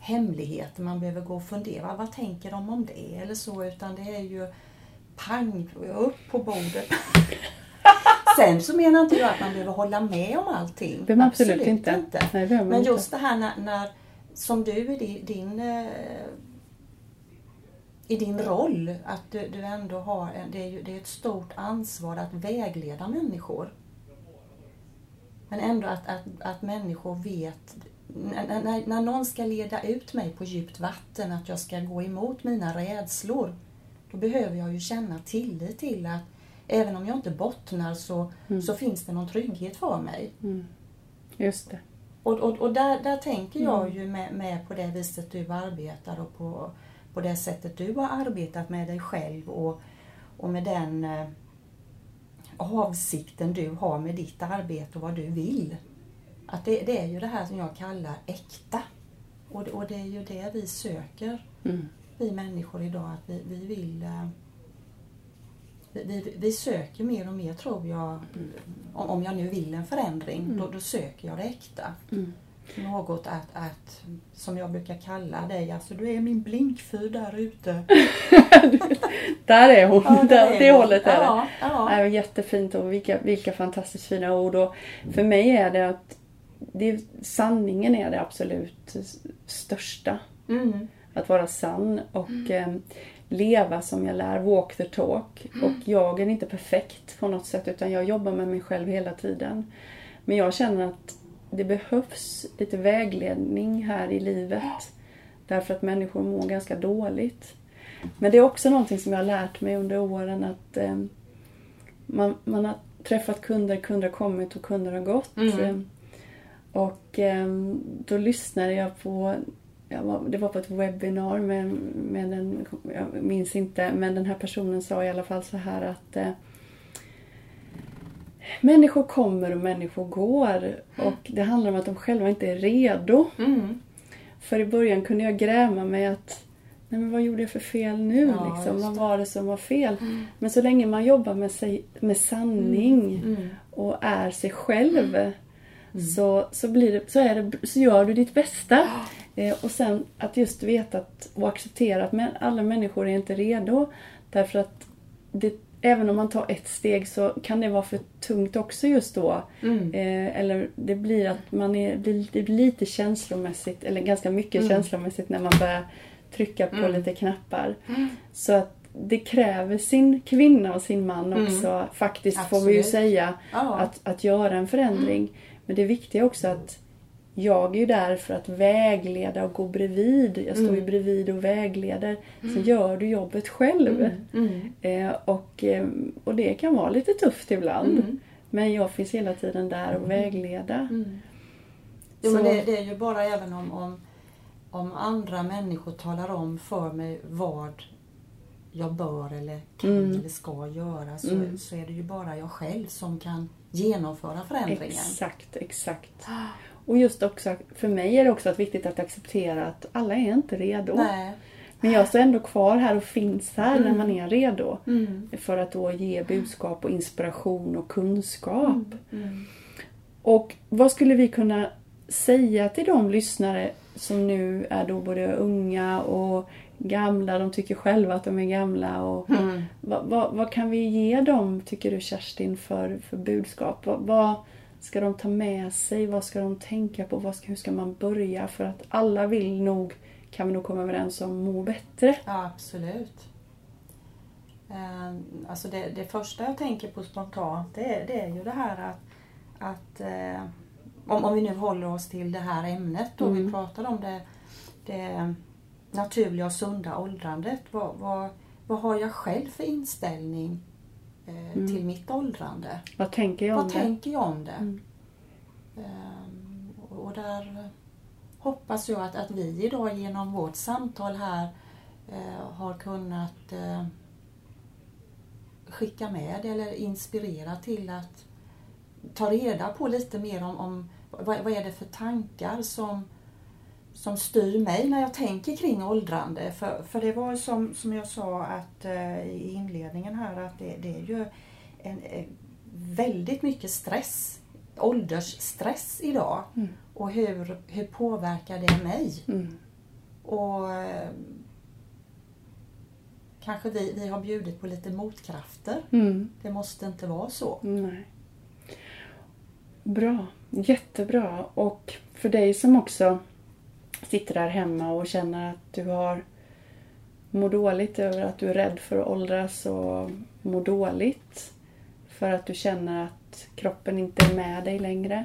hemligheter man behöver gå och fundera. Vad tänker de om det eller så? Utan det är ju pang, upp på bordet. Sen så menar inte jag att man behöver hålla med om allting. Behöver man absolut inte. Nej, behöver man Men inte. just det här när, när som du i din, din eh, i din roll, att du, du ändå har, det är ju det är ett stort ansvar att vägleda människor. Men ändå att, att, att människor vet, när, när, när någon ska leda ut mig på djupt vatten, att jag ska gå emot mina rädslor, då behöver jag ju känna tillit till att även om jag inte bottnar så, så finns det någon trygghet för mig. Just det. Och, och, och där, där tänker jag ju med, med på det viset du arbetar och på, på det sättet du har arbetat med dig själv och, och med den eh, avsikten du har med ditt arbete och vad du vill. Att det, det är ju det här som jag kallar äkta. Och det, och det är ju det vi söker, Mm. vi människor idag, att vi, vi vill eh, vi, vi, söker mer och mer tror jag, om, om jag nu vill en förändring, då, då söker jag det äkta. Mm. Något att, att, som jag brukar kalla dig, alltså du är min blinkfyr där ute. Där är hon. Ja, där där, är det hon. hållet är. Ja, ja. Det jättefint och vilka, vilka fantastiskt fina ord. Och för mig är det att det, sanningen är det absolut största. Mm. Att vara sann och eh, leva som jag lär, walk the talk. Och jag är inte perfekt på något sätt utan jag jobbar med mig själv hela tiden. Men jag känner att det behövs lite vägledning här i livet. Därför att människor mår ganska dåligt. Men det är också någonting som jag har lärt mig under åren att eh, man, man har träffat kunder, kunder har kommit och kunder har gått. Mm. Och eh, då lyssnade jag på, det var på ett webbinar med, med en, jag minns inte, men den här personen sa i alla fall så här att eh, Människor kommer och människor går och det handlar om att de själva inte är redo. Mm. För i början kunde jag gräma mig att Nej men vad gjorde jag för fel nu? Ja, liksom? Vad var det som var fel? Men så länge man jobbar med, sig, med sanning Mm. och är sig själv så, så, blir det, så, är det, så gör du ditt bästa. Eh, och sen att just veta att, och acceptera att men, alla människor är inte redo. Därför att det, även om man tar ett steg så kan det vara för tungt också just då. Mm. Eh, eller det blir att man är, blir, det blir lite känslomässigt, eller ganska mycket känslomässigt när man börjar trycka på lite knappar. Så att det kräver sin kvinna och sin man också faktiskt får vi ju Absolut. säga Ja. att, att göra en förändring. Men det viktiga är också att jag är ju där för att vägleda och gå bredvid. Jag står ju bredvid och vägleder. Så gör du jobbet själv. Mm. Eh, och, eh, och det kan vara lite tufft ibland. Mm. Men jag finns hela tiden där och vägleda. Jo, men det, det är ju bara även om, om, om andra människor talar om för mig vad jag bör eller kan Mm. eller ska göra så, så är det ju bara jag själv som kan genomföra förändringen. Exakt, exakt. Och just också, för mig är det också viktigt att acceptera att alla är inte redo. Nej. Men jag står ändå kvar här och finns här när man är redo. Mm. För att då ge budskap och inspiration och kunskap. Mm. Och vad skulle vi kunna säga till de lyssnare som nu är då både unga och gamla, de tycker själva att de är gamla. Och Mm. vad, vad, vad kan vi ge dem, tycker du Kerstin, för, för budskap? Vad, vad ska de ta med sig? Vad ska de tänka på? Vad ska, hur ska man börja? För att alla vill nog, kan vi nog komma överens om, må bättre. Ja, absolut. Eh, Alltså det, det första jag tänker på spontant det är, det är ju det här att, att eh, om, om vi nu håller oss till det här ämnet då vi Mm. pratar om det, det naturliga och sunda åldrandet. Vad, vad, vad har jag själv för inställning eh, Mm. till mitt åldrande? Vad tänker jag om Vad det? tänker jag om det? Mm. Ehm, och där hoppas jag att, att vi idag genom vårt samtal här eh, har kunnat eh, skicka med eller inspirera till att ta reda på lite mer om, om vad, vad är det för tankar som, som styr mig när jag tänker kring åldrande. För, för det var som, som jag sa att, eh, i inledningen här att det, det är ju en, eh, väldigt mycket stress, åldersstress idag. Mm. Och hur, hur påverkar det mig? Mm. Och eh, kanske vi, vi har bjudit på lite motkrafter. Mm. Det måste inte vara så. Nej. Bra, jättebra. Och för dig som också sitter där hemma och känner att du har mår dåligt över att du är rädd för att åldras och mår dåligt för att du känner att kroppen inte är med dig längre.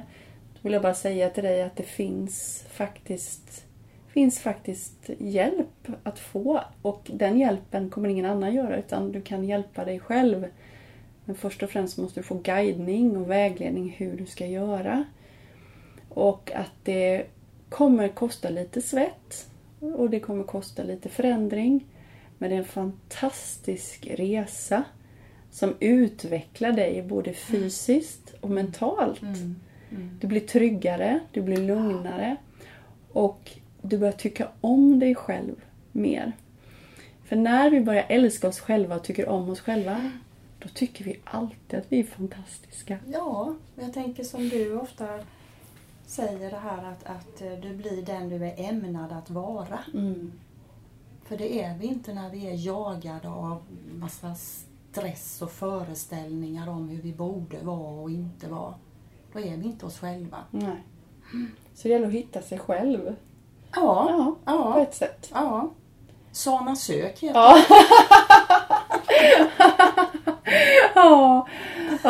Då vill jag bara säga till dig att det finns faktiskt finns faktiskt hjälp att få och den hjälpen kommer ingen annan göra utan du kan hjälpa dig själv. Men först och främst måste du få guidning och vägledning hur du ska göra. Och att det kommer kosta lite svett och det kommer kosta lite förändring. Men det är en fantastisk resa som utvecklar dig både fysiskt och mentalt. Mm. Du blir tryggare, du blir lugnare och du börjar tycka om dig själv mer. För när vi börjar älska oss själva och tycker om oss själva, då tycker vi alltid att vi är fantastiska. Ja, jag tänker som du ofta säger det här att, att eh, du blir den du är ämnad att vara. Mm. För det är vi inte när vi är jagade av massa stress och föreställningar om hur vi borde vara och inte vara. Då är vi inte oss själva. Nej. Så det gäller att hitta sig själv. Ja, Ja, på ja, ett sätt. ja. Sana sök heter Ja. ja.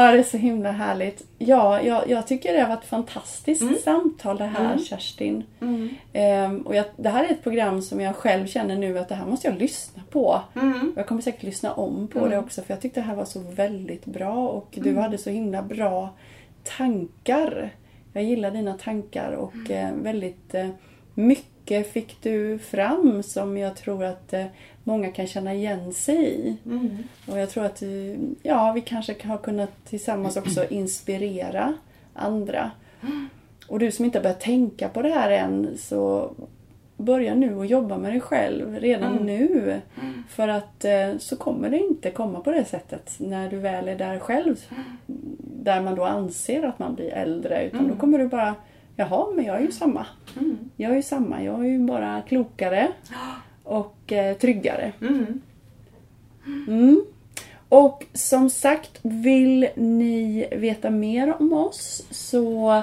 Ja, det är så himla härligt. Ja, jag, jag tycker det har varit ett fantastiskt samtal det här Mm. Kerstin. Mm. Ehm, och jag, det här är ett program som jag själv känner nu att det här måste jag lyssna på. Mm. Jag kommer säkert lyssna om på Mm. det också för jag tyckte det här var så väldigt bra och du hade så himla bra tankar. Jag gillar dina tankar och eh, väldigt eh, mycket fick du fram som jag tror att eh, många kan känna igen sig i. Mm. Och jag tror att eh, ja, vi kanske har kunnat tillsammans också inspirera andra. Och du som inte har börjat tänka på det här än så börja nu och jobba med dig själv redan Mm. nu. För att eh, så kommer det inte komma på det sättet när du väl är där själv. Där man då anser att man blir äldre. Utan då Mm. kommer du bara, jaha men jag är ju samma. Mm. Jag är ju samma, jag är ju bara klokare och eh, tryggare. Mm. Mm. Och som sagt, vill ni veta mer om oss så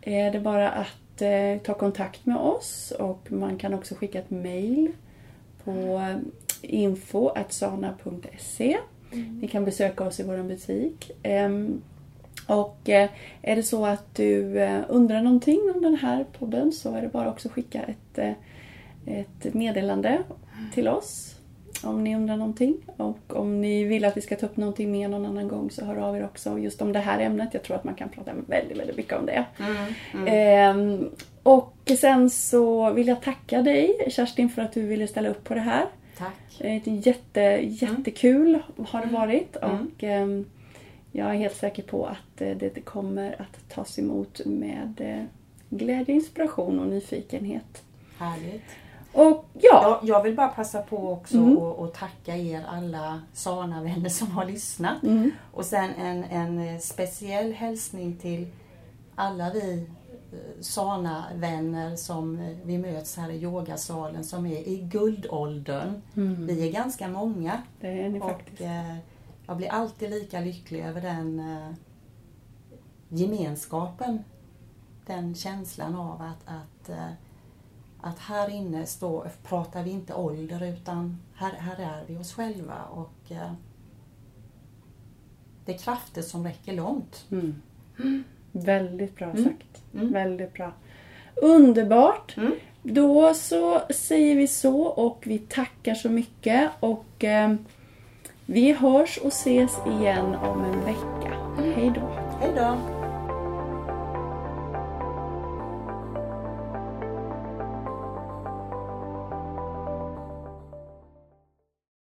är det bara att eh, ta kontakt med oss och man kan också skicka ett mail på info.sana.se Ni kan besöka oss i vår butik. Ehm, och eh, är det så att du eh, undrar någonting om den här podden så är det bara också skicka ett, eh, ett meddelande till oss om ni undrar någonting. Och om ni vill att vi ska ta upp någonting mer någon annan gång så hör av er också just om det här ämnet. Jag tror att man kan prata väldigt, väldigt mycket om det. Mm. Mm. Ehm, och sen så vill jag tacka dig Kerstin för att du ville ställa upp på det här. Tack. Ett jätte, jättekul har det varit Mm. och ehm, jag är helt säker på att eh, det kommer att tas emot med eh, glädje, inspiration och nyfikenhet. Härligt. Och ja, Jag, jag vill bara passa på också Mm. och, och tacka er alla Sana-vänner som har lyssnat. mm, Och sen en, en speciell hälsning till alla vi eh, Sana-vänner som eh, vi möts här i yogasalen som är i guldåldern. mm, Vi är ganska många det är ni och faktiskt. eh, jag blir alltid lika lycklig över den eh, gemenskapen. Den känslan av att, att, eh, att här inne stå, pratar vi inte ålder utan här, här är vi oss själva och eh, det är krafter som räcker långt. Mm. Väldigt bra Mm. sagt. Väldigt bra. Underbart! Då så säger vi så och vi tackar så mycket och eh, vi hörs och ses igen om en vecka. Hej då! Hej då!